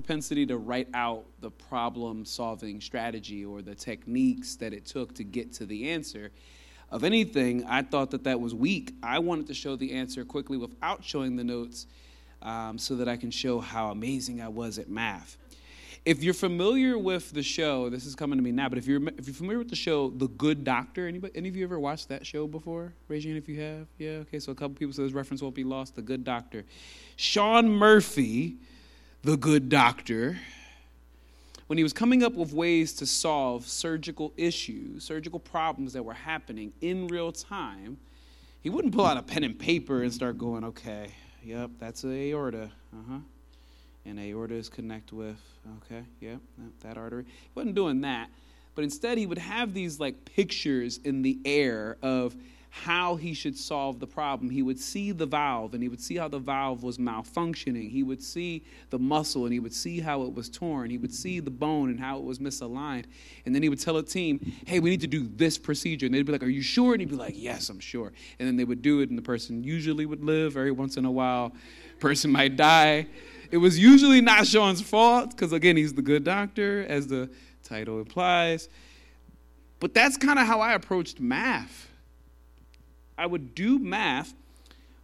propensity to write out the problem solving strategy or the techniques that it took to get to the answer. Of anything, I thought that that was weak. I wanted to show the answer quickly without showing the notes um, so that I can show how amazing I was at math. If you're familiar with the show, this is coming to me now, but if you're if you're familiar with the show The Good Doctor, anybody any of you ever watched that show before? Raise your hand if you have. Yeah, okay, so a couple people said this reference won't be lost. The Good Doctor. Sean Murphy, the good doctor, when he was coming up with ways to solve surgical issues, surgical problems that were happening in real time, he wouldn't pull out a pen and paper and start going, okay, yep, that's an aorta. Uh huh and aortas connect with, okay, yep, that artery. He wasn't doing that, but instead he would have these like pictures in the air of how he should solve the problem. He would see the valve and he would see how the valve was malfunctioning. He would see the muscle and he would see how it was torn. He would see the bone and how it was misaligned. And then he would tell a team, hey, we need to do this procedure. And they'd be like, are you sure? And he'd be like, yes, I'm sure. And then they would do it and the person usually would live. Every once in a while, person might die. It was usually not Sean's fault because, again, he's the good doctor, as the title implies. But that's kind of how I approached math. I would do math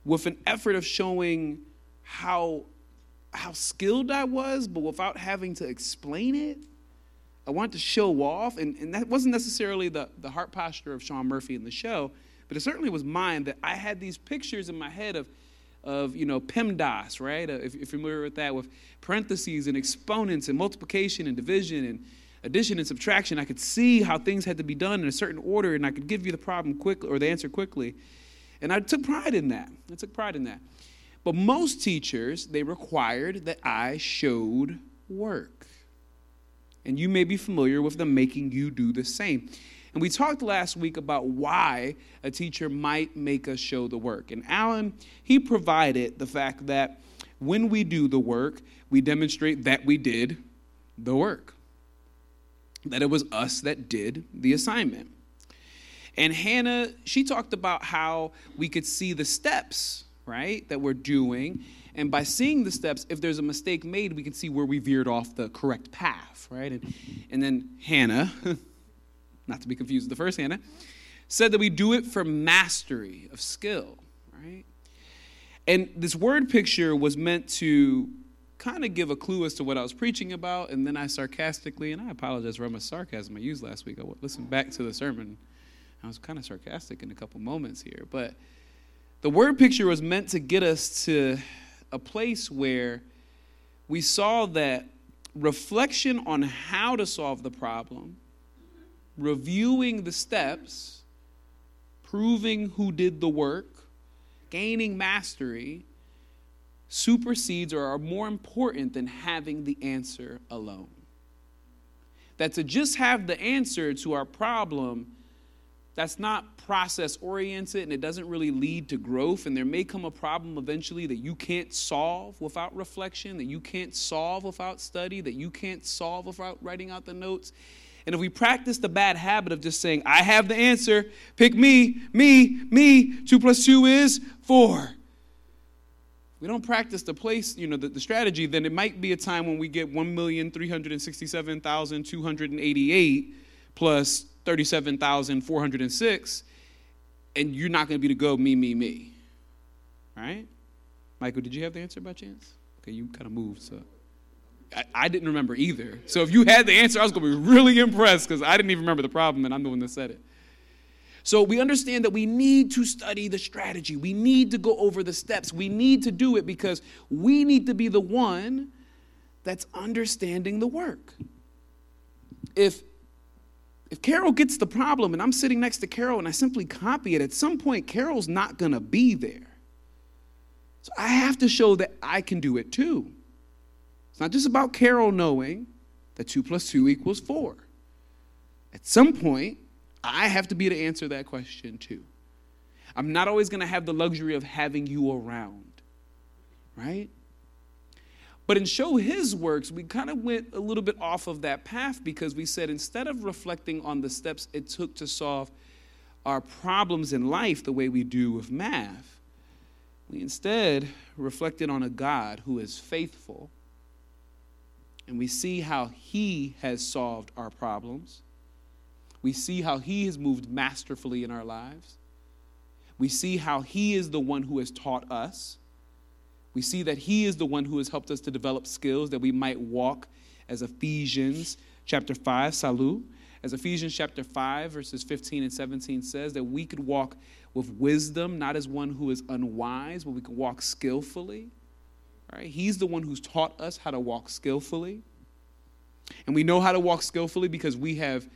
with an effort of showing how, how skilled I was, but without having to explain it. I wanted to show off, and, and that wasn't necessarily the, the heart posture of Sean Murphy in the show, but it certainly was mine that I had these pictures in my head of of you know PEMDAS, right? Uh, if you're familiar with that, with parentheses and exponents and multiplication and division and addition and subtraction, I could see how things had to be done in a certain order, and I could give you the problem quickly or the answer quickly. And I took pride in that. I took pride in that. But most teachers, they required that I showed work. And you may be familiar with them making you do the same. And we talked last week about why a teacher might make us show the work. And Alan, he provided the fact that when we do the work, we demonstrate that we did the work, that it was us that did the assignment. And Hannah, she talked about how we could see the steps, right, that we're doing. And by seeing the steps, if there's a mistake made, we can see where we veered off the correct path, right? And, and then Hannah, not to be confused with the first Hannah, said that we do it for mastery of skill, right? And this word picture was meant to kind of give a clue as to what I was preaching about, and then I sarcastically, and I apologize for much sarcasm I used last week. I listened back to the sermon. I was kind of sarcastic in a couple moments here, but the word picture was meant to get us to a place where we saw that reflection on how to solve the problem reviewing the steps, proving who did the work, gaining mastery, supersedes or are more important than having the answer alone. That to just have the answer to our problem, that's not process oriented and it doesn't really lead to growth. And there may come a problem eventually that you can't solve without reflection, that you can't solve without study, that you can't solve without writing out the notes. And if we practice the bad habit of just saying, I have the answer, pick me, me, me, two plus two is four. We don't practice the place, you know, the, the strategy, then it might be a time when we get 1,367,288 plus 37,406, and you're not going to be to go me, me, me. Right? Michael, did you have the answer by chance? Okay, you kind of moved, so. I, I didn't remember either. So if you had the answer, I was going to be really impressed because I didn't even remember the problem and I'm the one that said it. So we understand that we need to study the strategy. We need to go over the steps. We need to do it because we need to be the one that's understanding the work. If if Carol gets the problem and I'm sitting next to Carol and I simply copy it, at some point Carol's not going to be there. So I have to show that I can do it too. It's not just about Carol knowing that 2 plus 2 equals 4. At some point, I have to be to answer that question too. I'm not always going to have the luxury of having you around, right? But in Show His Works, we kind of went a little bit off of that path because we said instead of reflecting on the steps it took to solve our problems in life the way we do with math, we instead reflected on a God who is faithful And we see how He has solved our problems. We see how He has moved masterfully in our lives. We see how He is the one who has taught us. We see that He is the one who has helped us to develop skills that we might walk as Ephesians chapter 5, salut, as Ephesians chapter 5, verses 15 and 17 says, that we could walk with wisdom, not as one who is unwise, but we could walk skillfully. Right? He's the one who's taught us how to walk skillfully. And we know how to walk skillfully because we have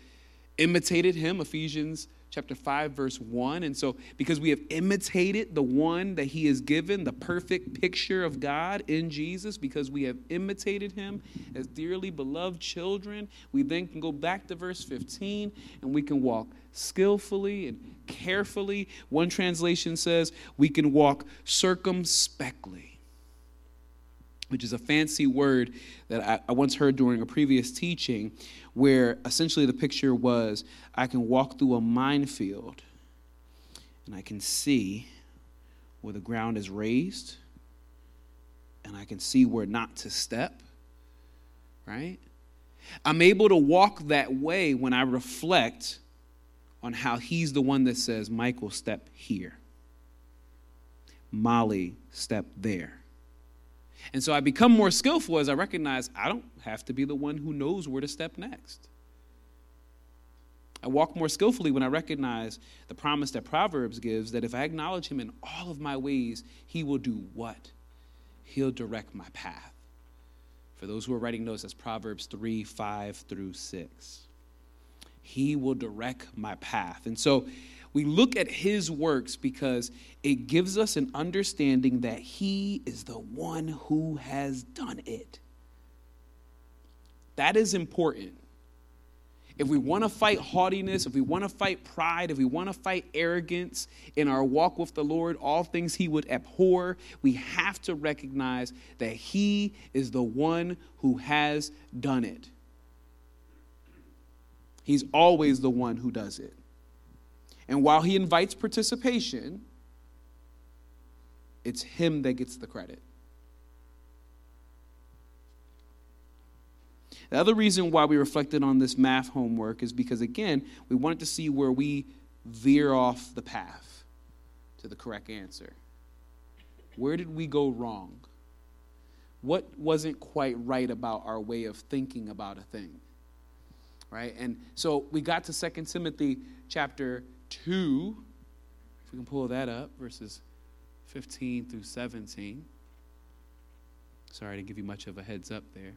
imitated him, Ephesians chapter 5 verse 1 and so because we have imitated the one that he has given the perfect picture of god in jesus because we have imitated him as dearly beloved children we then can go back to verse 15 and we can walk skillfully and carefully. One translation says we can walk circumspectly which is a fancy word that I, I, once heard during a previous teaching, where essentially the picture was I can walk through a minefield and I can see where the ground is raised and I can see where not to step, right? I'm able to walk that way when I reflect on how he's the one that says, Michael, step here. Molly, step there. And so I become more skillful as I recognize I don't have to be the one who knows where to step next. I walk more skillfully when I recognize the promise that Proverbs gives that if I acknowledge him in all of my ways, he will do what? He'll direct my path. For those who are writing notes, that's Proverbs 3 5 through 6. He will direct my path. And so we look at his works because it gives us an understanding that he is the one who has done it. That is important. If we want to fight haughtiness, if we want to fight pride, if we want to fight arrogance in our walk with the Lord, all things he would abhor, we have to recognize that he is the one who has done it. He's always the one who does it. And while he invites participation, it's him that gets the credit. The other reason why we reflected on this math homework is because, again, we wanted to see where we veer off the path to the correct answer. Where did we go wrong? What wasn't quite right about our way of thinking about a thing? Right? And so we got to 2 Timothy chapter 2, if we can pull that up, verses 15 through 17. Sorry to give you much of a heads up there.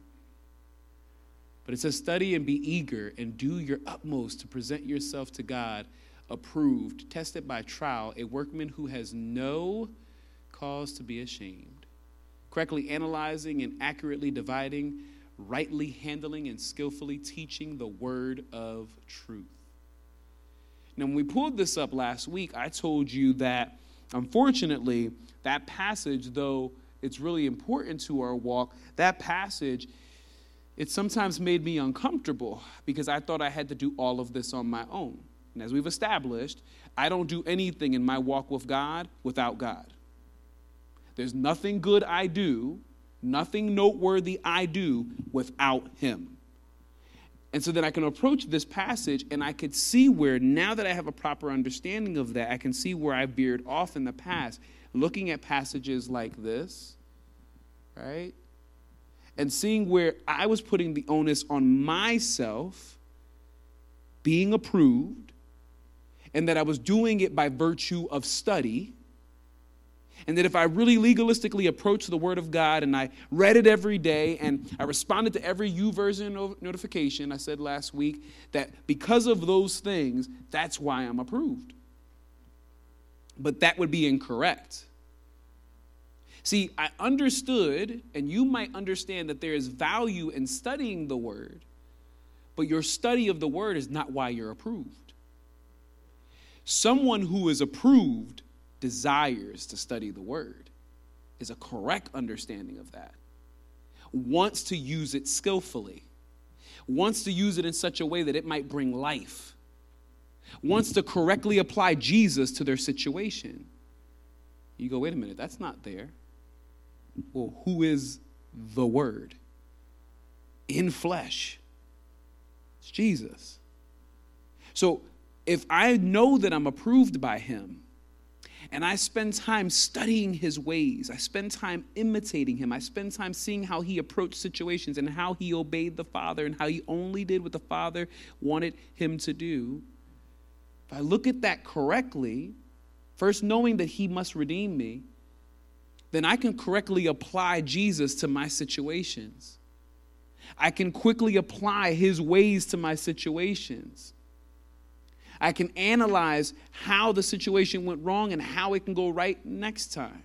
But it says, Study and be eager and do your utmost to present yourself to God approved, tested by trial, a workman who has no cause to be ashamed, correctly analyzing and accurately dividing, rightly handling and skillfully teaching the word of truth. Now, when we pulled this up last week, I told you that unfortunately, that passage, though it's really important to our walk, that passage, it sometimes made me uncomfortable because I thought I had to do all of this on my own. And as we've established, I don't do anything in my walk with God without God. There's nothing good I do, nothing noteworthy I do without Him. And so then I can approach this passage and I could see where, now that I have a proper understanding of that, I can see where I veered off in the past. Looking at passages like this, right? And seeing where I was putting the onus on myself being approved, and that I was doing it by virtue of study and that if I really legalistically approached the Word of God and I read it every day and I responded to every YouVersion notification, I said last week that because of those things, that's why I'm approved. But that would be incorrect. See, I understood, and you might understand that there is value in studying the Word, but your study of the Word is not why you're approved. Someone who is approved desires to study the word, is a correct understanding of that, wants to use it skillfully, wants to use it in such a way that it might bring life, wants to correctly apply Jesus to their situation. You go, wait a minute, that's not there. Well, who is the Word? in flesh. It's Jesus. So if I know that I'm approved by him, and I spend time studying his ways. I spend time imitating him. I spend time seeing how he approached situations and how he obeyed the Father and how he only did what the Father wanted him to do. If I look at that correctly, first knowing that he must redeem me, then I can correctly apply Jesus to my situations. I can quickly apply his ways to my situations. I can analyze how the situation went wrong and how it can go right next time.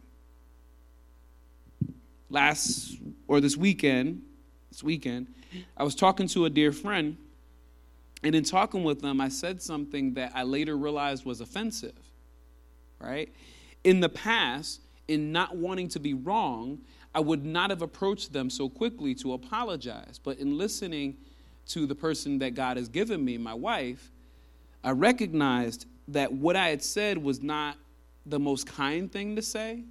Last or this weekend, this weekend, I was talking to a dear friend, and in talking with them, I said something that I later realized was offensive. Right? In the past, in not wanting to be wrong, I would not have approached them so quickly to apologize. But in listening to the person that God has given me, my wife, I recognized that what I had said was not the most kind thing to say,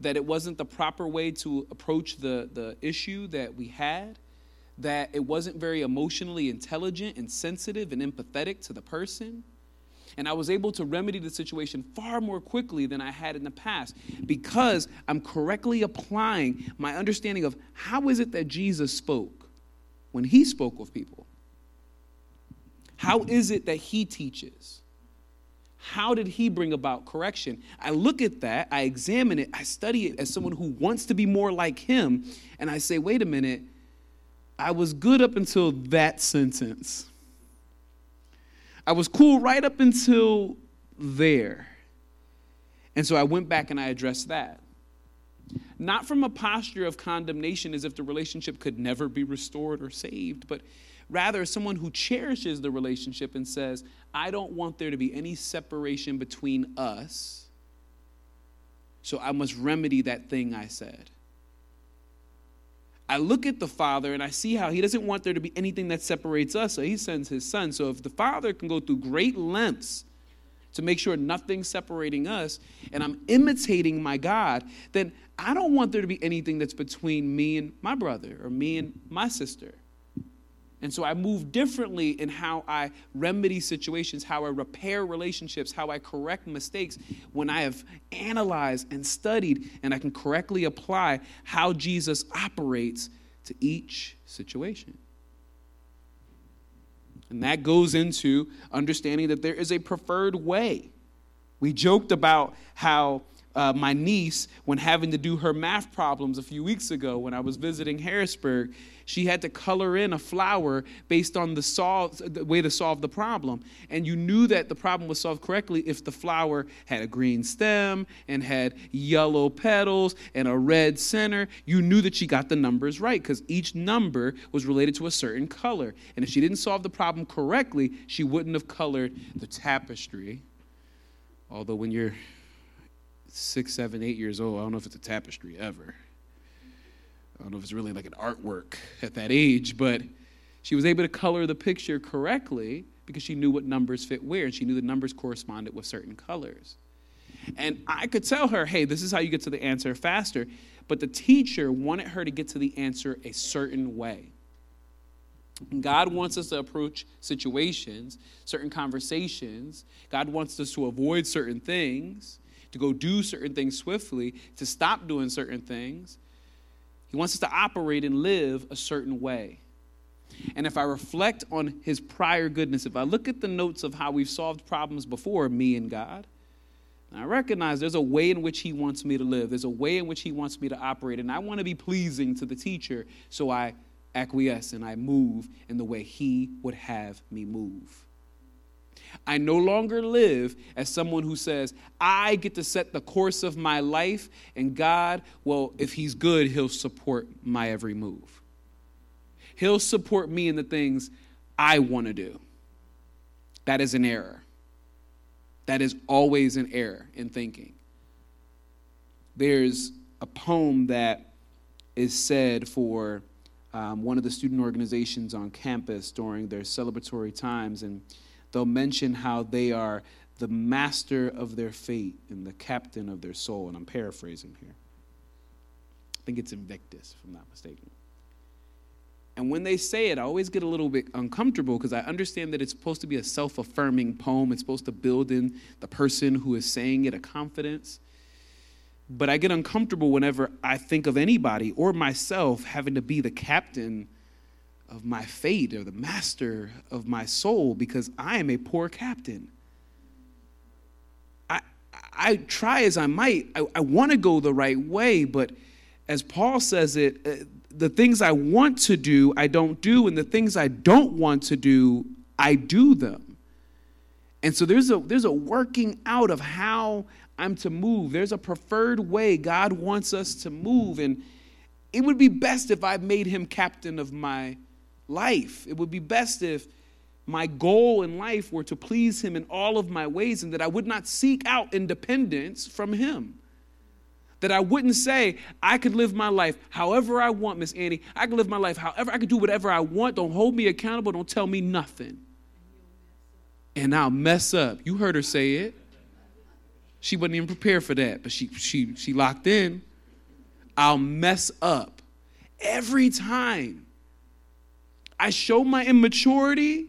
that it wasn't the proper way to approach the, the issue that we had, that it wasn't very emotionally intelligent and sensitive and empathetic to the person. And I was able to remedy the situation far more quickly than I had in the past because I'm correctly applying my understanding of how is it that Jesus spoke when he spoke with people. How is it that he teaches? How did he bring about correction? I look at that, I examine it, I study it as someone who wants to be more like him, and I say, wait a minute, I was good up until that sentence. I was cool right up until there. And so I went back and I addressed that. Not from a posture of condemnation as if the relationship could never be restored or saved, but Rather, someone who cherishes the relationship and says, I don't want there to be any separation between us, so I must remedy that thing I said. I look at the Father and I see how He doesn't want there to be anything that separates us, so He sends His Son. So if the Father can go through great lengths to make sure nothing's separating us, and I'm imitating my God, then I don't want there to be anything that's between me and my brother or me and my sister. And so I move differently in how I remedy situations, how I repair relationships, how I correct mistakes when I have analyzed and studied and I can correctly apply how Jesus operates to each situation. And that goes into understanding that there is a preferred way. We joked about how uh, my niece, when having to do her math problems a few weeks ago when I was visiting Harrisburg, she had to color in a flower based on the, solve, the way to solve the problem. And you knew that the problem was solved correctly if the flower had a green stem and had yellow petals and a red center. You knew that she got the numbers right because each number was related to a certain color. And if she didn't solve the problem correctly, she wouldn't have colored the tapestry. Although, when you're six, seven, eight years old, I don't know if it's a tapestry ever. I don't know if it's really like an artwork at that age, but she was able to color the picture correctly because she knew what numbers fit where, and she knew the numbers corresponded with certain colors. And I could tell her, hey, this is how you get to the answer faster. But the teacher wanted her to get to the answer a certain way. God wants us to approach situations, certain conversations. God wants us to avoid certain things, to go do certain things swiftly, to stop doing certain things. He wants us to operate and live a certain way. And if I reflect on his prior goodness, if I look at the notes of how we've solved problems before, me and God, I recognize there's a way in which he wants me to live. There's a way in which he wants me to operate. And I want to be pleasing to the teacher, so I acquiesce and I move in the way he would have me move. I no longer live as someone who says, I get to set the course of my life, and God, well, if He's good, He'll support my every move. He'll support me in the things I want to do. That is an error. That is always an error in thinking. There's a poem that is said for um, one of the student organizations on campus during their celebratory times, and they'll mention how they are the master of their fate and the captain of their soul. And I'm paraphrasing here. I think it's Invictus, if I'm not mistaken. And when they say it, I always get a little bit uncomfortable because I understand that it's supposed to be a self affirming poem. It's supposed to build in the person who is saying it a confidence. But I get uncomfortable whenever I think of anybody or myself having to be the captain of my fate or the master of my soul because I am a poor captain. I, I try as I might, I, I want to go the right way, but as Paul says it, uh, the things I want to do, I don't do, and the things I don't want to do, I do them. And so there's a there's a working out of how I'm to move. There's a preferred way God wants us to move and it would be best if I made him captain of my life. It would be best if my goal in life were to please him in all of my ways and that I would not seek out independence from him. That I wouldn't say, I could live my life however I want, Miss Annie. I can live my life however I can do whatever I want. Don't hold me accountable. Don't tell me nothing. And I'll mess up. You heard her say it. She wasn't even prepared for that, but she she she locked in. I'll mess up every time. I show my immaturity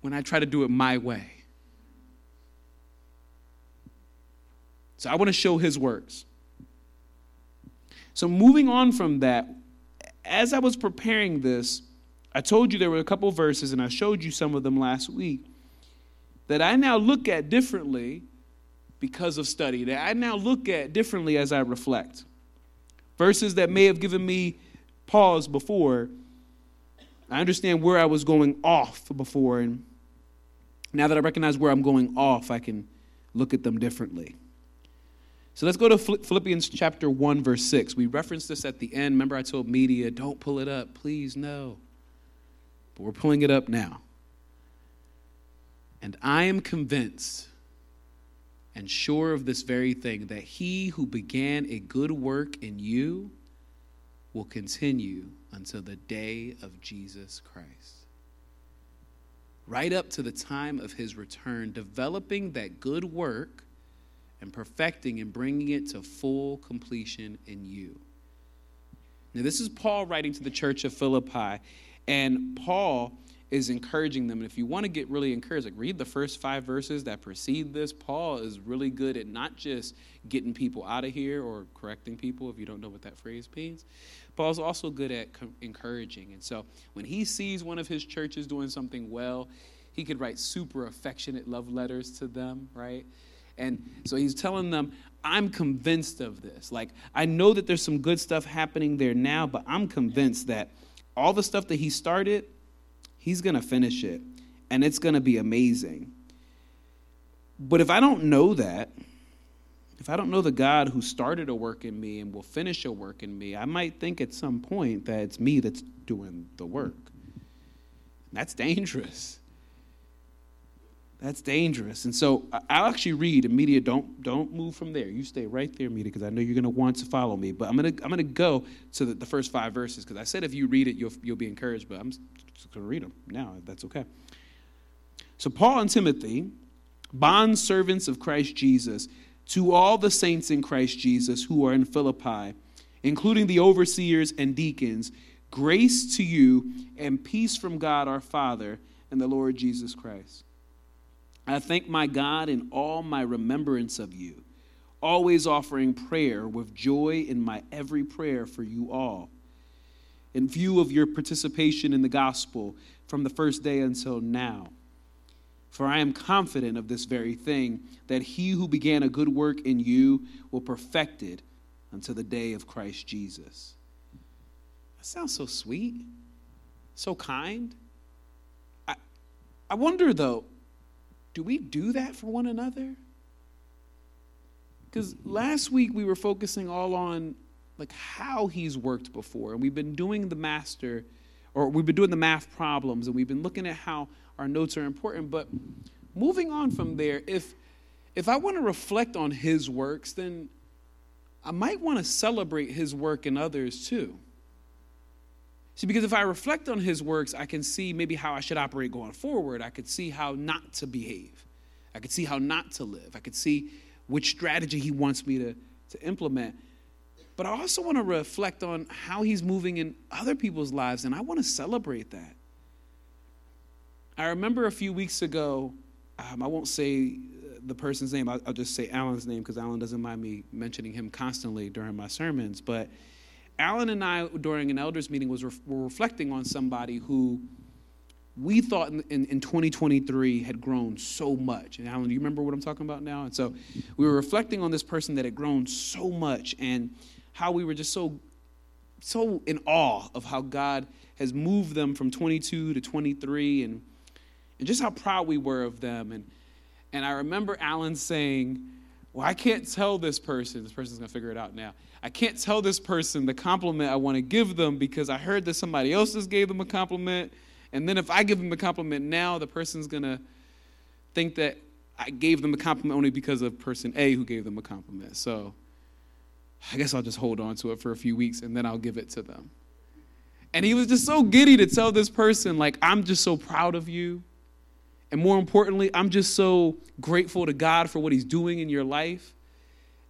when I try to do it my way. So I want to show his works. So, moving on from that, as I was preparing this, I told you there were a couple verses, and I showed you some of them last week, that I now look at differently because of study, that I now look at differently as I reflect. Verses that may have given me pause before, I understand where I was going off before, and now that I recognize where I'm going off, I can look at them differently. So let's go to Philippians chapter 1, verse 6. We referenced this at the end. Remember, I told media, don't pull it up. Please, no. But we're pulling it up now. And I am convinced and sure of this very thing that he who began a good work in you will continue until the day of Jesus Christ. Right up to the time of his return, developing that good work and perfecting and bringing it to full completion in you. Now, this is Paul writing to the church of Philippi, and Paul is encouraging them. And if you want to get really encouraged, like read the first five verses that precede this. Paul is really good at not just getting people out of here or correcting people, if you don't know what that phrase means. Paul's also good at co- encouraging. And so when he sees one of his churches doing something well, he could write super affectionate love letters to them, right? And so he's telling them, I'm convinced of this. Like, I know that there's some good stuff happening there now, but I'm convinced that all the stuff that he started, he's going to finish it. And it's going to be amazing. But if I don't know that, if I don't know the God who started a work in me and will finish a work in me, I might think at some point that it's me that's doing the work. That's dangerous. That's dangerous. And so I'll actually read, and media, don't don't move from there. You stay right there, media, because I know you're going to want to follow me. But I'm going to I'm to go to the, the first five verses because I said if you read it, you'll you'll be encouraged. But I'm just going to read them now. If that's okay. So Paul and Timothy, bond servants of Christ Jesus, to all the saints in Christ Jesus who are in Philippi, including the overseers and deacons, grace to you and peace from God our Father and the Lord Jesus Christ. I thank my God in all my remembrance of you, always offering prayer with joy in my every prayer for you all. In view of your participation in the gospel from the first day until now. For I am confident of this very thing, that he who began a good work in you will perfect it until the day of Christ Jesus. That sounds so sweet, so kind. I, I wonder, though, do we do that for one another? Because last week we were focusing all on like how he's worked before, and we've been doing the master, or we've been doing the math problems, and we've been looking at how our notes are important. But moving on from there, if if I want to reflect on his works, then I might want to celebrate his work in others too. See, because if I reflect on his works, I can see maybe how I should operate going forward. I could see how not to behave. I could see how not to live. I could see which strategy he wants me to, to implement. but I also want to reflect on how he's moving in other people's lives, and I want to celebrate that. I remember a few weeks ago, um, I won't say the person's name, I'll, I'll just say Alan's name because Alan doesn't mind me mentioning him constantly during my sermons. But Alan and I, during an elders meeting, was ref- were reflecting on somebody who we thought in, in, in, 2023 had grown so much. And Alan, do you remember what I'm talking about now? And so we were reflecting on this person that had grown so much and how we were just so so in awe of how God has moved them from 22 to 23 and and just how proud we were of them. And and I remember Alan saying, Well, I can't tell this person, this person's gonna figure it out now. I can't tell this person the compliment I want to give them because I heard that somebody else just gave them a compliment and then if I give them a compliment now, the person's to think that I gave them a compliment only because of person A who gave them a compliment. So I guess I'll just hold on to it for a few weeks and then I'll give it to them. And he was just so giddy to tell this person, like, I'm just so proud of you. And more importantly, I'm just so grateful to God for what he's doing in your life.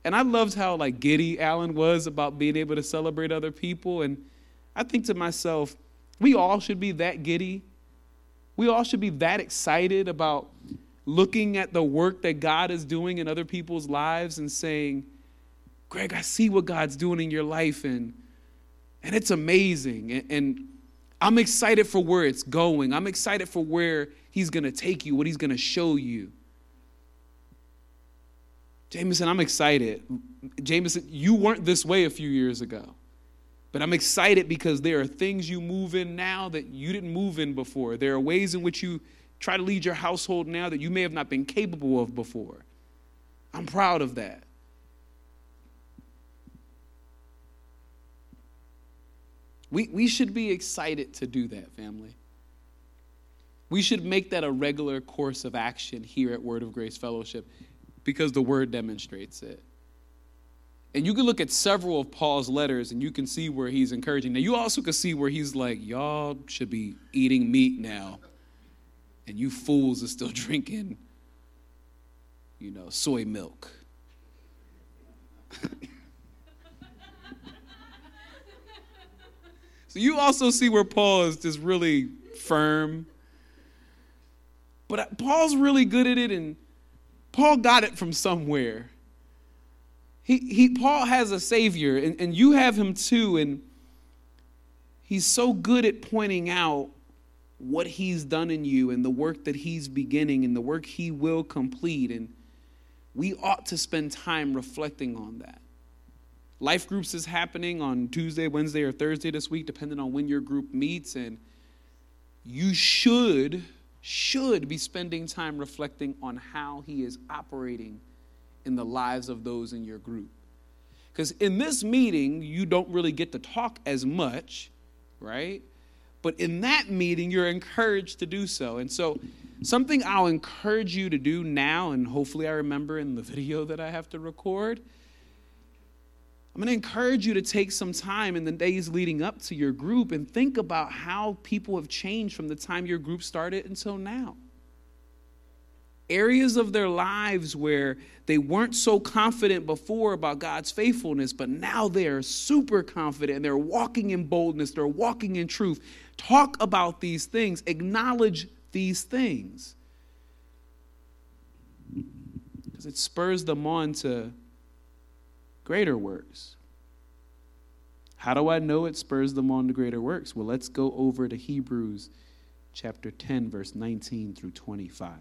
And I loved how like giddy Alan was about being able to celebrate other people. And I think to myself, we all should be that giddy. We all should be that excited about looking at the work that God is doing in other people's lives and saying, Greg, I see what God's doing in your life and and it's amazing. And, and I'm excited for where it's going. I'm excited for where he's gonna take you, what he's gonna show you. Jameson, I'm excited. Jameson, you weren't this way a few years ago. But I'm excited because there are things you move in now that you didn't move in before. There are ways in which you try to lead your household now that you may have not been capable of before. I'm proud of that. We, we should be excited to do that, family. We should make that a regular course of action here at Word of Grace Fellowship because the Word demonstrates it. And you can look at several of Paul's letters and you can see where he's encouraging. Now, you also can see where he's like, y'all should be eating meat now. And you fools are still drinking, you know, soy milk. so you also see where Paul is just really firm. But Paul's really good at it, and Paul got it from somewhere. He, he, Paul has a Savior, and, and you have him too, and he's so good at pointing out what he's done in you and the work that he's beginning and the work he will complete. And we ought to spend time reflecting on that. Life groups is happening on Tuesday, Wednesday, or Thursday this week, depending on when your group meets. And you should, should be spending time reflecting on how he is operating in the lives of those in your group. Because in this meeting, you don't really get to talk as much, right? But in that meeting, you're encouraged to do so. And so, something I'll encourage you to do now, and hopefully I remember in the video that I have to record. I'm going to encourage you to take some time in the days leading up to your group and think about how people have changed from the time your group started until now areas of their lives where they weren't so confident before about God's faithfulness, but now they're super confident and they're walking in boldness, they're walking in truth. Talk about these things, acknowledge these things. Because it spurs them on to greater works. How do I know it spurs them on to greater works? Well, let's go over to Hebrews chapter 10, verse 19 through 25.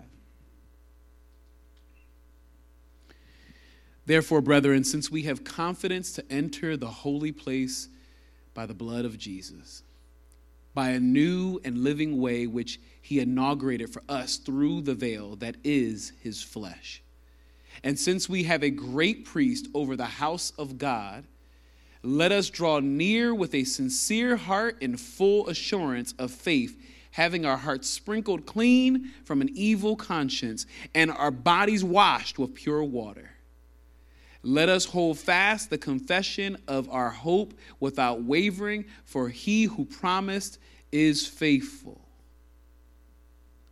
Therefore, brethren, since we have confidence to enter the holy place by the blood of Jesus, by a new and living way which he inaugurated for us through the veil that is his flesh. And since we have a great priest over the house of God, let us draw near with a sincere heart and full assurance of faith, having our hearts sprinkled clean from an evil conscience and our bodies washed with pure water. Let us hold fast the confession of our hope without wavering, for he who promised is faithful.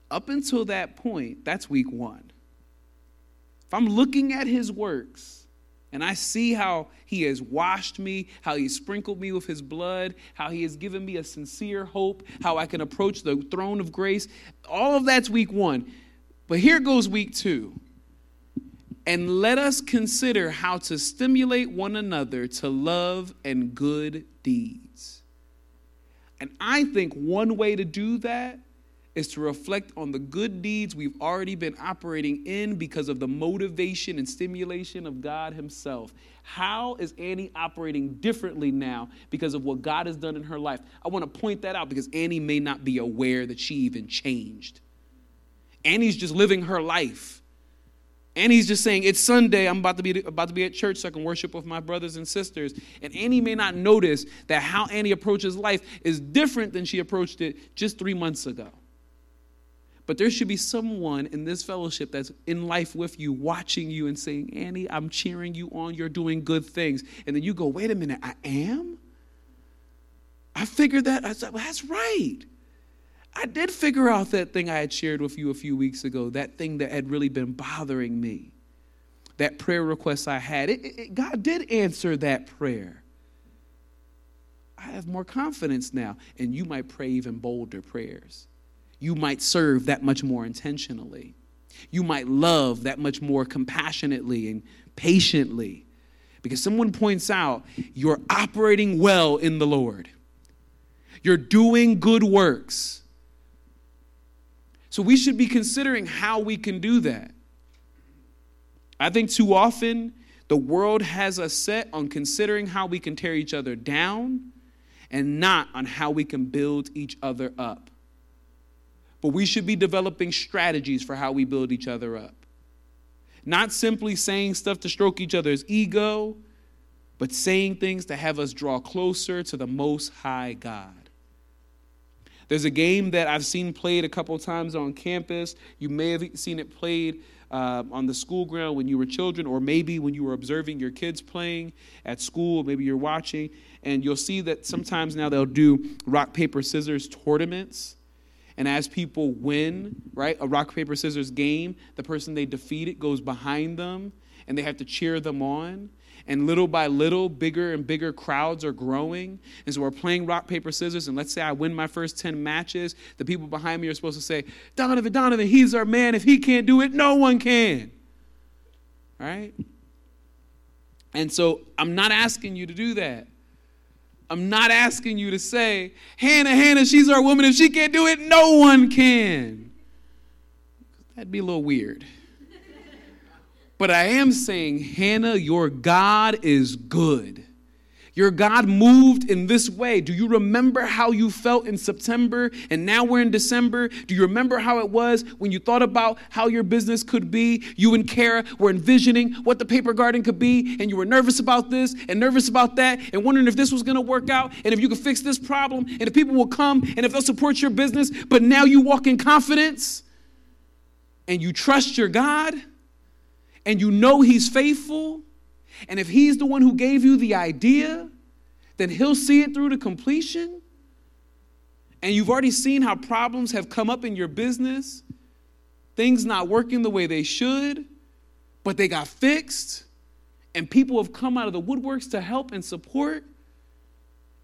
Up until that point, that's week one. If I'm looking at his works, And I see how he has washed me, how he sprinkled me with his blood, how he has given me a sincere hope, how I can approach the throne of grace. All of that's week one. But here goes week two. And let us consider how to stimulate one another to love and good deeds. And I think one way to do that is to reflect on the good deeds we've already been operating in because of the motivation and stimulation of God Himself. How is Annie operating differently now because of what God has done in her life? I want to point that out because Annie may not be aware that she even changed. Annie's just living her life. Annie's just saying, It's Sunday. I'm about to, be, about to be at church so I can worship with my brothers and sisters. And Annie may not notice that how Annie approaches life is different than she approached it just three months ago. But there should be someone in this fellowship that's in life with you, watching you and saying, Annie, I'm cheering you on. You're doing good things. And then you go, wait a minute, I am? I figured that. I said, well, that's right. I did figure out that thing I had shared with you a few weeks ago, that thing that had really been bothering me, that prayer request I had. It, it, God did answer that prayer. I have more confidence now, and you might pray even bolder prayers you might serve that much more intentionally. You might love that much more compassionately and patiently. Because someone points out you're operating well in the Lord, you're doing good works. So we should be considering how we can do that. I think too often the world has us set on considering how we can tear each other down and not on how we can build each other up. But we should be developing strategies for how we build each other up. Not simply saying stuff to stroke each other's ego, but saying things to have us draw closer to the Most High God. There's a game that I've seen played a couple times on campus. You may have seen it played uh, on the school ground when you were children, or maybe when you were observing your kids playing at school, maybe you're watching, and you'll see that sometimes now they'll do rock, paper, scissors tournaments. And as people win, right, a rock, paper, scissors game, the person they defeated goes behind them and they have to cheer them on. And little by little, bigger and bigger crowds are growing. And so we're playing rock, paper, scissors. And let's say I win my first 10 matches. The people behind me are supposed to say, Donovan, Donovan, he's our man. If he can't do it, no one can. Right? And so I'm not asking you to do that. I'm not asking you to say, Hannah, Hannah, she's our woman. If she can't do it, no one can. That'd be a little weird. But I am saying, Hannah, your God is good. Your God moved in this way. Do you remember how you felt in September and now we're in December? Do you remember how it was when you thought about how your business could be? You and Kara were envisioning what the paper garden could be, and you were nervous about this and nervous about that, and wondering if this was going to work out, and if you could fix this problem, and if people will come, and if they'll support your business. But now you walk in confidence and you trust your God and you know He's faithful and if He's the one who gave you the idea, then He'll see it through to completion. And you've already seen how problems have come up in your business, things not working the way they should, but they got fixed. And people have come out of the woodworks to help and support.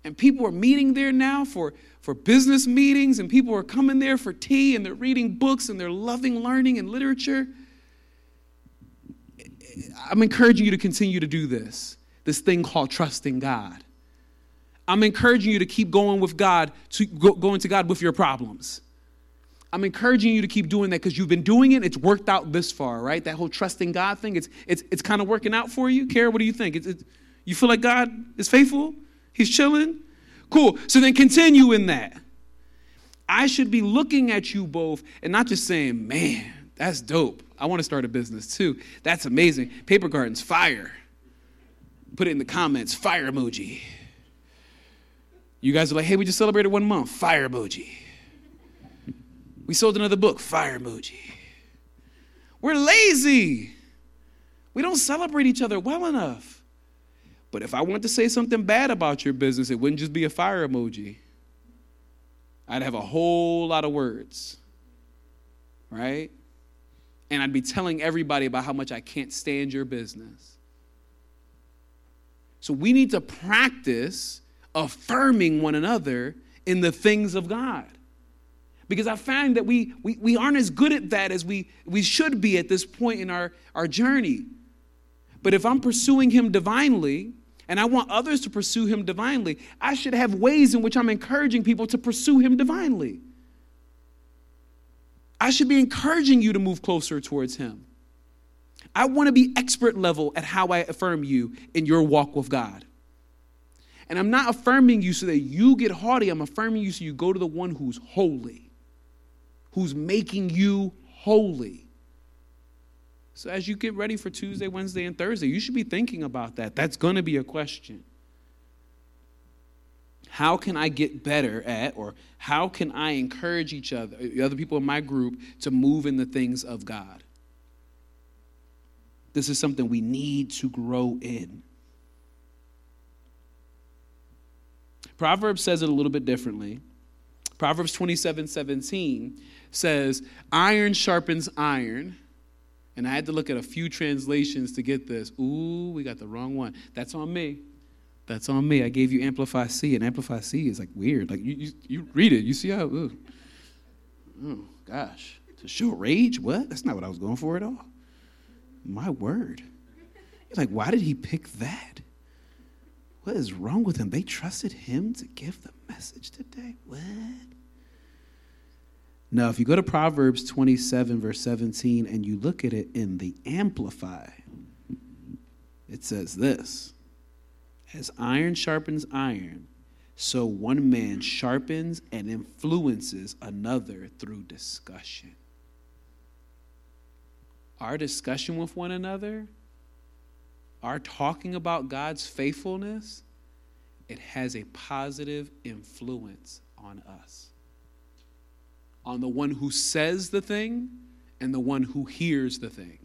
And people are meeting there now for, for business meetings, and people are coming there for tea, and they're reading books, and they're loving learning and literature. I'm encouraging you to continue to do this, this thing called trusting God. I'm encouraging you to keep going with God, to go, going to God with your problems. I'm encouraging you to keep doing that because you've been doing it. It's worked out this far, right? That whole trusting God thing. It's it's it's kind of working out for you. Kara, what do you think? It's, you feel like God is faithful? He's chilling. Cool. So then continue in that. I should be looking at you both and not just saying, "Man, that's dope." I want to start a business too. That's amazing. Paper Gardens, fire. Put it in the comments, fire emoji. You guys are like, hey, we just celebrated one month, fire emoji. We sold another book, fire emoji. We're lazy. We don't celebrate each other well enough. But if I want to say something bad about your business, it wouldn't just be a fire emoji. I'd have a whole lot of words, right? And I'd be telling everybody about how much I can't stand your business. So we need to practice affirming one another in the things of God. Because I find that we, we, we aren't as good at that as we, we should be at this point in our, our journey. But if I'm pursuing Him divinely, and I want others to pursue Him divinely, I should have ways in which I'm encouraging people to pursue Him divinely. I should be encouraging you to move closer towards Him. I want to be expert level at how I affirm you in your walk with God. And I'm not affirming you so that you get haughty. I'm affirming you so you go to the one who's holy, who's making you holy. So as you get ready for Tuesday, Wednesday, and Thursday, you should be thinking about that. That's going to be a question. How can I get better at, or how can I encourage each other, the other people in my group, to move in the things of God? This is something we need to grow in. Proverbs says it a little bit differently. Proverbs 27 17 says, Iron sharpens iron. And I had to look at a few translations to get this. Ooh, we got the wrong one. That's on me. That's on me. I gave you Amplify C, and Amplify C is like weird. Like you, you, you read it, you see how, ooh. oh gosh. To show rage? What? That's not what I was going for at all. My word. You're like, why did he pick that? What is wrong with him? They trusted him to give the message today? What? Now, if you go to Proverbs 27, verse 17, and you look at it in the Amplified, it says this As iron sharpens iron, so one man sharpens and influences another through discussion. Our discussion with one another our talking about God's faithfulness, it has a positive influence on us. On the one who says the thing and the one who hears the thing.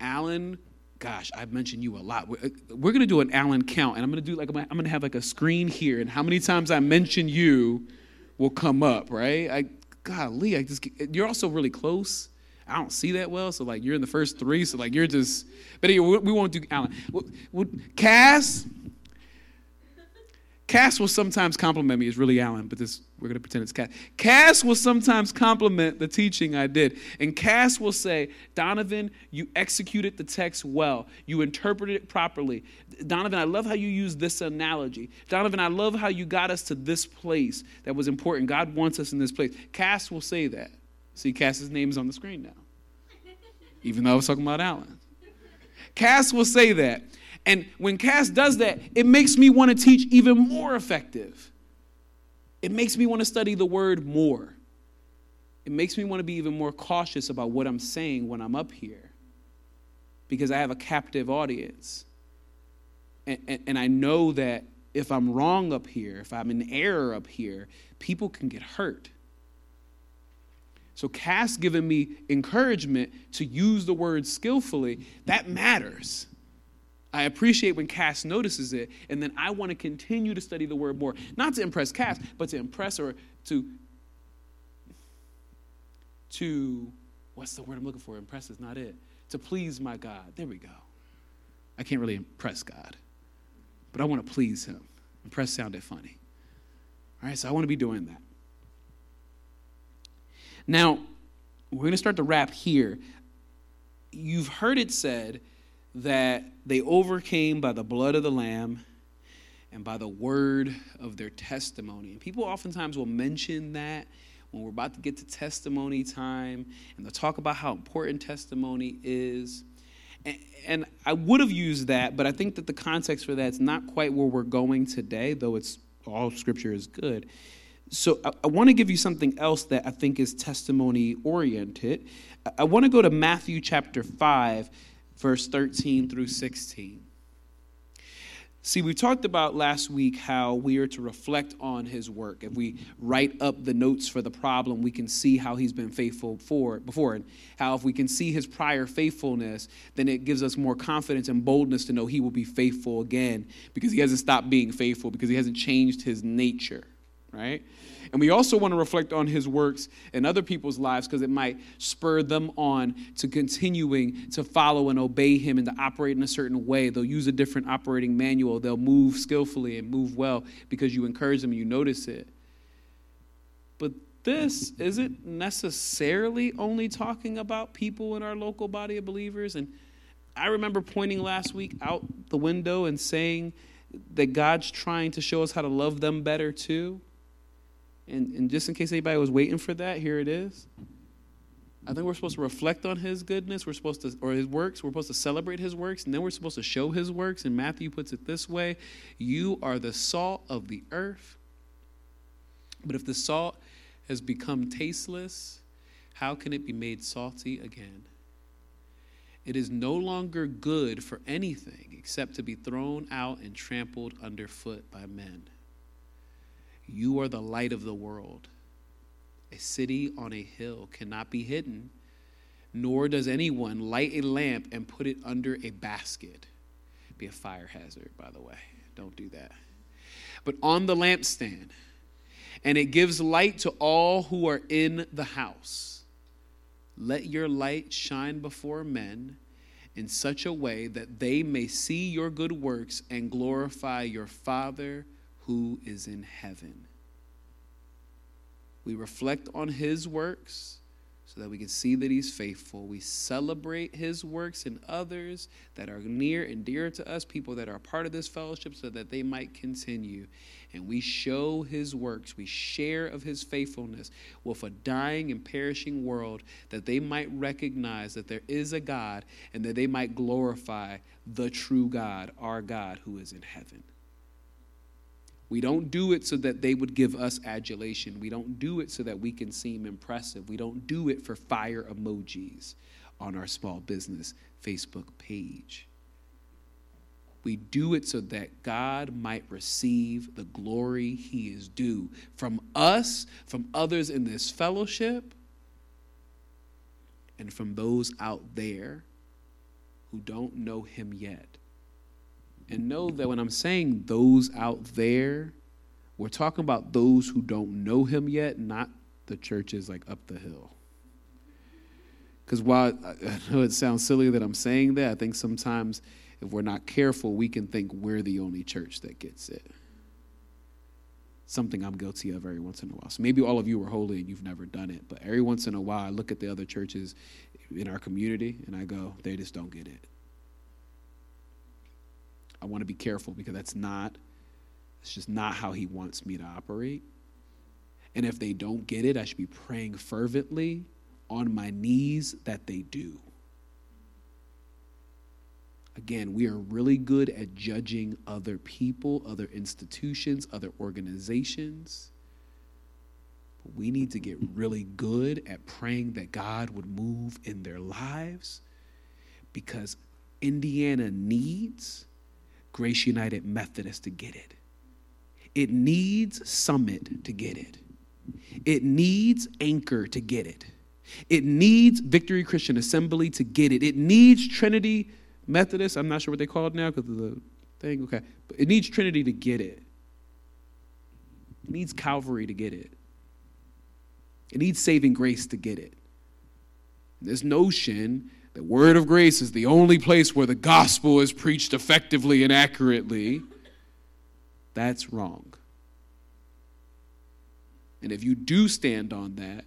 Alan, gosh, I've mentioned you a lot. We're, uh, we're going to do an Alan count, and I'm going to do like, I'm going to have like a screen here, and how many times I mention you will come up, right? I, golly, I just, you're also really close. I don't see that well. So like you're in the first three. So like you're just. But anyway, we won't do Alan. Cass. Cass will sometimes compliment me. It's really Alan, but this we're gonna pretend it's Cass. Cass will sometimes compliment the teaching I did, and Cass will say, "Donovan, you executed the text well. You interpreted it properly. Donovan, I love how you use this analogy. Donovan, I love how you got us to this place that was important. God wants us in this place." Cass will say that. See, Cass's name is on the screen now even though I was talking about Alan. Cass will say that. And when Cass does that, it makes me want to teach even more effective. It makes me want to study the word more. It makes me want to be even more cautious about what I'm saying when I'm up here because I have a captive audience. And, and, and, I know that if I'm wrong up here, if I'm in error up here, people can get hurt. So, Cass giving me encouragement to use the word skillfully, that matters. I appreciate when Cass notices it, and then I want to continue to study the word more, not to impress Cass, but to impress or to, to, what's the word I'm looking for? Impress is not it. To please my God. There we go. I can't really impress God, but I want to please Him. Impress sounded funny. All right, so I want to be doing that. Now, we're going to start to wrap here. You've heard it said that they overcame by the blood of the Lamb and by the word of their testimony. And people oftentimes will mention that when we're about to get to testimony time, and they'll talk about how important testimony is. And, I would have used that, but I think that the context for that's not quite where we're going today, though it's all scripture is good. So I, I want to give you something else that I think is testimony oriented. I, I want to go to Matthew chapter 5, verse 13 through 16. See, we talked about last week how we are to reflect on his work. If we write up the notes for the problem, we can see how he's been faithful for before and how if we can see his prior faithfulness, then it gives us more confidence and boldness to know he will be faithful again because he hasn't stopped being faithful because he hasn't changed his nature. right? And we also want to reflect on his works in other people's lives because it might spur them on to continuing to follow and obey him and to operate in a certain way. They'll use a different operating manual, they'll move skillfully and move well because you encourage them and you notice it. But this isn't necessarily only talking about people in our local body of believers. And I remember pointing last week out the window and saying that God's trying to show us how to love them better too. And, and just in case anybody was waiting for that, here it is. I think we're supposed to reflect on his goodness. We're supposed to, or his works. We're supposed to celebrate his works, and then we're supposed to show his works. And Matthew puts it this way You are the salt of the earth. But if the salt has become tasteless, how can it be made salty again? It is no longer good for anything except to be thrown out and trampled underfoot by men. You are the light of the world. A city on a hill cannot be hidden, nor does anyone light a lamp and put it under a basket. Be a fire hazard, by the way. Don't do that. But on the lampstand, and it gives light to all who are in the house. Let your light shine before men in such a way that they may see your good works and glorify your Father who is in heaven. We reflect on his works so that we can see that he's faithful. We celebrate his works in others that are near and dear to us, people that are part of this fellowship, so that they might continue. And we show his works, we share of his faithfulness with a dying and perishing world, that they might recognize that there is a God and that they might glorify the true God, our God who is in heaven. We don't do it so that they would give us adulation. We don't do it so that we can seem impressive. We don't do it for fire emojis on our small business Facebook page. We do it so that God might receive the glory he is due from us, from others in this fellowship, and from those out there who don't know him yet. And know that when I'm saying those out there, we're talking about those who don't know him yet, not the churches like up the hill. Because while I know it sounds silly that I'm saying that, I think sometimes if we're not careful, we can think we're the only church that gets it. Something I'm guilty of every once in a while. So maybe all of you are holy and you've never done it, but every once in a while I look at the other churches in our community and I go, they just don't get it. I want to be careful because that's not, it's just not how he wants me to operate. And if they don't get it, I should be praying fervently on my knees that they do. Again, we are really good at judging other people, other institutions, other organizations. But we need to get really good at praying that God would move in their lives because Indiana needs Grace United Methodist to get it. It needs Summit to get it. It needs Anchor to get it. It needs Victory Christian Assembly to get it. It needs Trinity Methodist. I'm not sure what they call it now because of the thing. Okay. But it needs Trinity to get it. It needs Calvary to get it. It needs saving grace to get it. This notion the word of grace is the only place where the gospel is preached effectively and accurately, that's wrong. And if you do stand on that,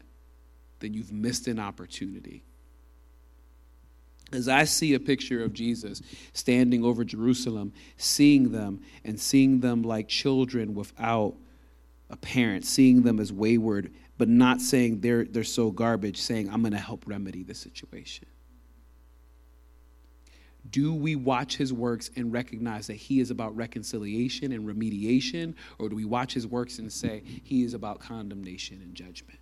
then you've missed an opportunity. As I see a picture of Jesus standing over Jerusalem, seeing them and seeing them like children without a parent, seeing them as wayward, but not saying they're, they're so garbage, saying, I'm going to help remedy the situation. Do we watch his works and recognize that he is about reconciliation and remediation? Or do we watch his works and say he is about condemnation and judgment?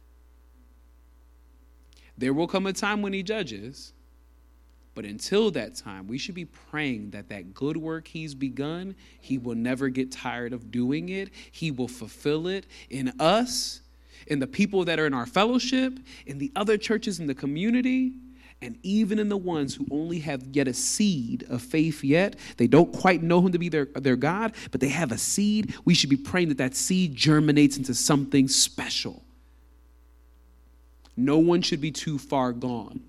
There will come a time when he judges, but until that time, we should be praying that that good work he's begun, he will never get tired of doing it. He will fulfill it in us, in the people that are in our fellowship, in the other churches in the community And even in the ones who only have yet a seed of faith yet, they don't quite know him to be their, their God, but they have a seed, we should be praying that that seed germinates into something special. No one should be too far gone.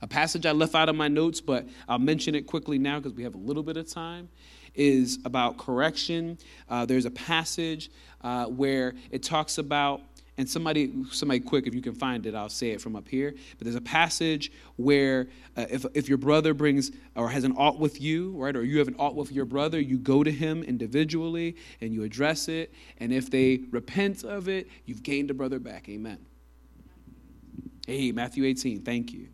A passage I left out of my notes, but I'll mention it quickly now because we have a little bit of time, is about correction. Uh, there's a passage uh, where it talks about and somebody somebody quick if you can find it i'll say it from up here. But there's a passage where uh, if, if your brother brings or has an ought with you right or you have an ought with your brother you go to him individually and you address it. And if they repent of it you've gained a brother back. Amen. Hey matthew 18 thank you.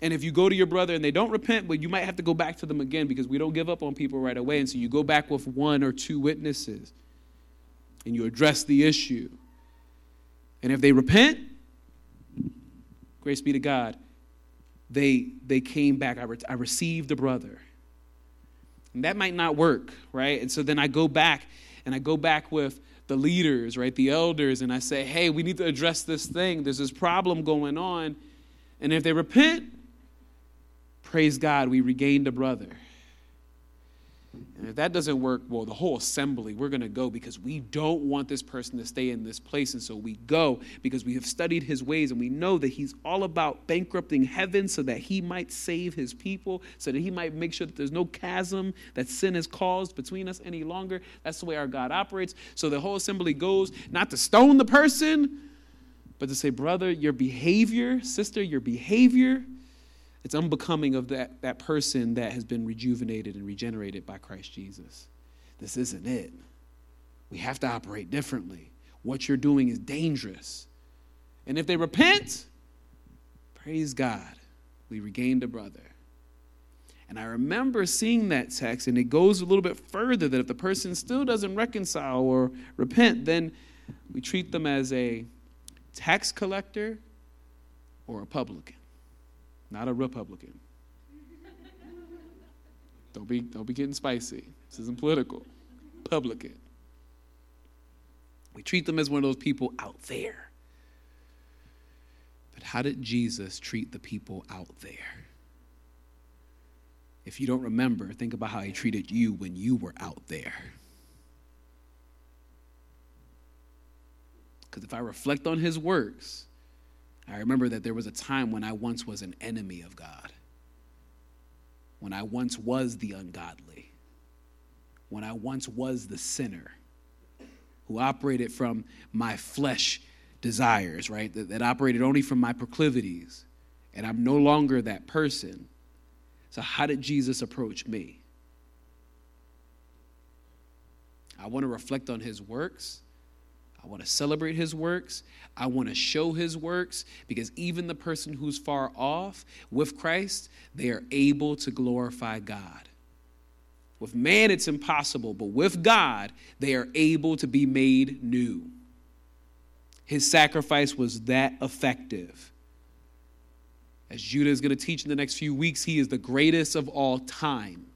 And if you go to your brother and they don't repent, but you might have to go back to them again because we don't give up on people right away. And so you go back with one or two witnesses and you address the issue. And if they repent, grace be to God, they, they came back. I, re- I received a brother. And that might not work, right? And so then I go back and I go back with the leaders, right? The elders, and I say, hey, we need to address this thing. There's this problem going on. And if they repent, praise God, we regained a brother. And if that doesn't work, well, the whole assembly, we're going to go because we don't want this person to stay in this place. And so we go because we have studied his ways and we know that he's all about bankrupting heaven so that he might save his people, so that he might make sure that there's no chasm that sin has caused between us any longer. That's the way our God operates. So the whole assembly goes not to stone the person, but to say, brother, your behavior, sister, your behavior it's unbecoming of that, that person that has been rejuvenated and regenerated by Christ Jesus. This isn't it. We have to operate differently. What you're doing is dangerous. And if they repent, praise God, we regained a brother. And I remember seeing that text, and it goes a little bit further that if the person still doesn't reconcile or repent, then we treat them as a tax collector or a publican not a Republican. don't be don't be getting spicy. This isn't political. Publican. We treat them as one of those people out there. But how did Jesus treat the people out there? If you don't remember, think about how he treated you when you were out there. Because if I reflect on his works, I remember that there was a time when I once was an enemy of God, when I once was the ungodly, when I once was the sinner who operated from my flesh desires, right? That, that operated only from my proclivities. And I'm no longer that person. So, how did Jesus approach me? I want to reflect on his works I want to celebrate his works. I want to show his works because even the person who's far off with Christ, they are able to glorify God. With man, it's impossible, but with God, they are able to be made new. His sacrifice was that effective. As Judah is going to teach in the next few weeks, he is the greatest of all time.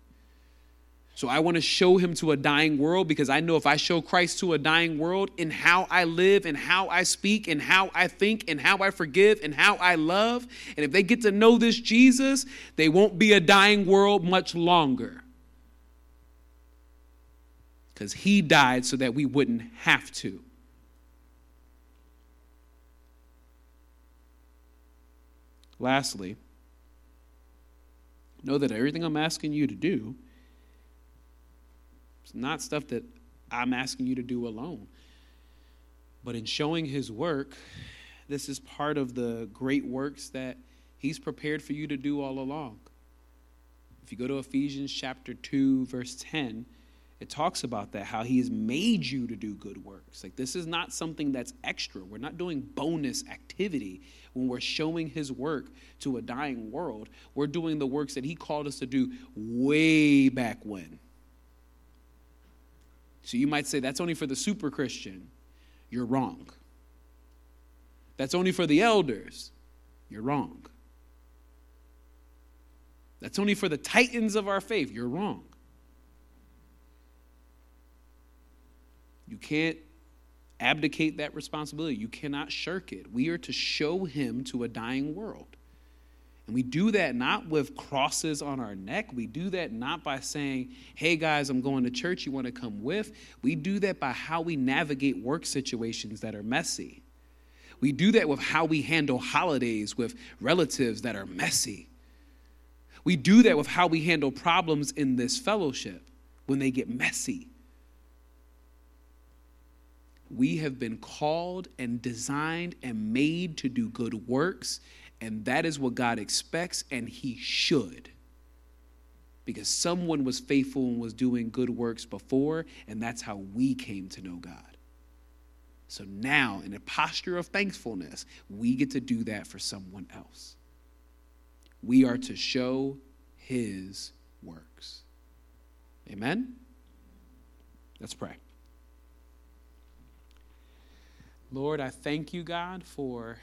So I want to show him to a dying world because I know if I show Christ to a dying world in how I live and how I speak and how I think and how I forgive and how I love, and if they get to know this Jesus, they won't be a dying world much longer. Because he died so that we wouldn't have to. Lastly, know that everything I'm asking you to do it's not stuff that I'm asking you to do alone. But in showing his work, this is part of the great works that he's prepared for you to do all along. If you go to Ephesians chapter 2 verse 10, it talks about that how he has made you to do good works. Like this is not something that's extra. We're not doing bonus activity when we're showing his work to a dying world. We're doing the works that he called us to do way back when. So you might say that's only for the super Christian. You're wrong. That's only for the elders. You're wrong. That's only for the titans of our faith. You're wrong. You can't abdicate that responsibility. You cannot shirk it. We are to show him to a dying world. And we do that not with crosses on our neck. We do that not by saying, hey guys, I'm going to church, you want to come with? We do that by how we navigate work situations that are messy. We do that with how we handle holidays with relatives that are messy. We do that with how we handle problems in this fellowship when they get messy. We have been called and designed and made to do good works and that is what God expects, and He should. Because someone was faithful and was doing good works before, and that's how we came to know God. So now, in a posture of thankfulness, we get to do that for someone else. We are to show His works. Amen? Let's pray. Lord, I thank you, God, for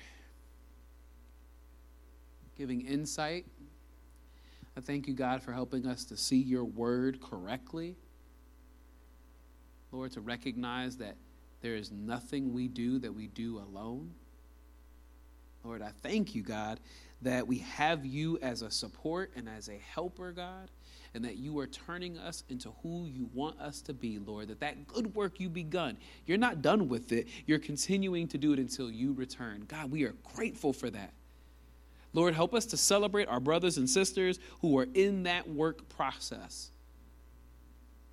giving insight. I thank you, God, for helping us to see your word correctly. Lord, to recognize that there is nothing we do that we do alone. Lord, I thank you, God, that we have you as a support and as a helper, God, and that you are turning us into who you want us to be, Lord. That that good work you begun, you're not done with it. You're continuing to do it until you return. God, we are grateful for that. Lord, help us to celebrate our brothers and sisters who are in that work process,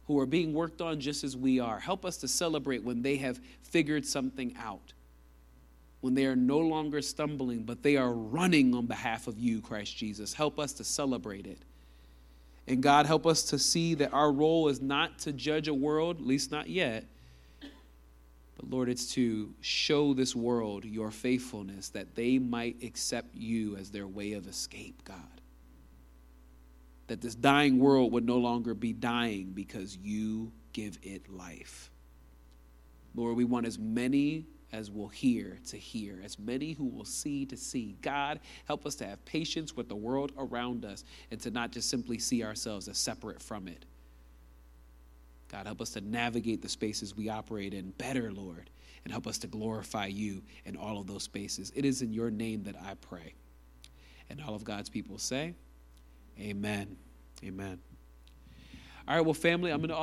who are being worked on just as we are. Help us to celebrate when they have figured something out, when they are no longer stumbling, but they are running on behalf of you, Christ Jesus. Help us to celebrate it. And God, help us to see that our role is not to judge a world, at least not yet but Lord, it's to show this world your faithfulness that they might accept you as their way of escape, God. That this dying world would no longer be dying because you give it life. Lord, we want as many as will hear to hear, as many who will see to see. God, help us to have patience with the world around us and to not just simply see ourselves as separate from it God, help us to navigate the spaces we operate in better, Lord, and help us to glorify you in all of those spaces. It is in your name that I pray. And all of God's people say, Amen. Amen. All right, well, family, I'm going to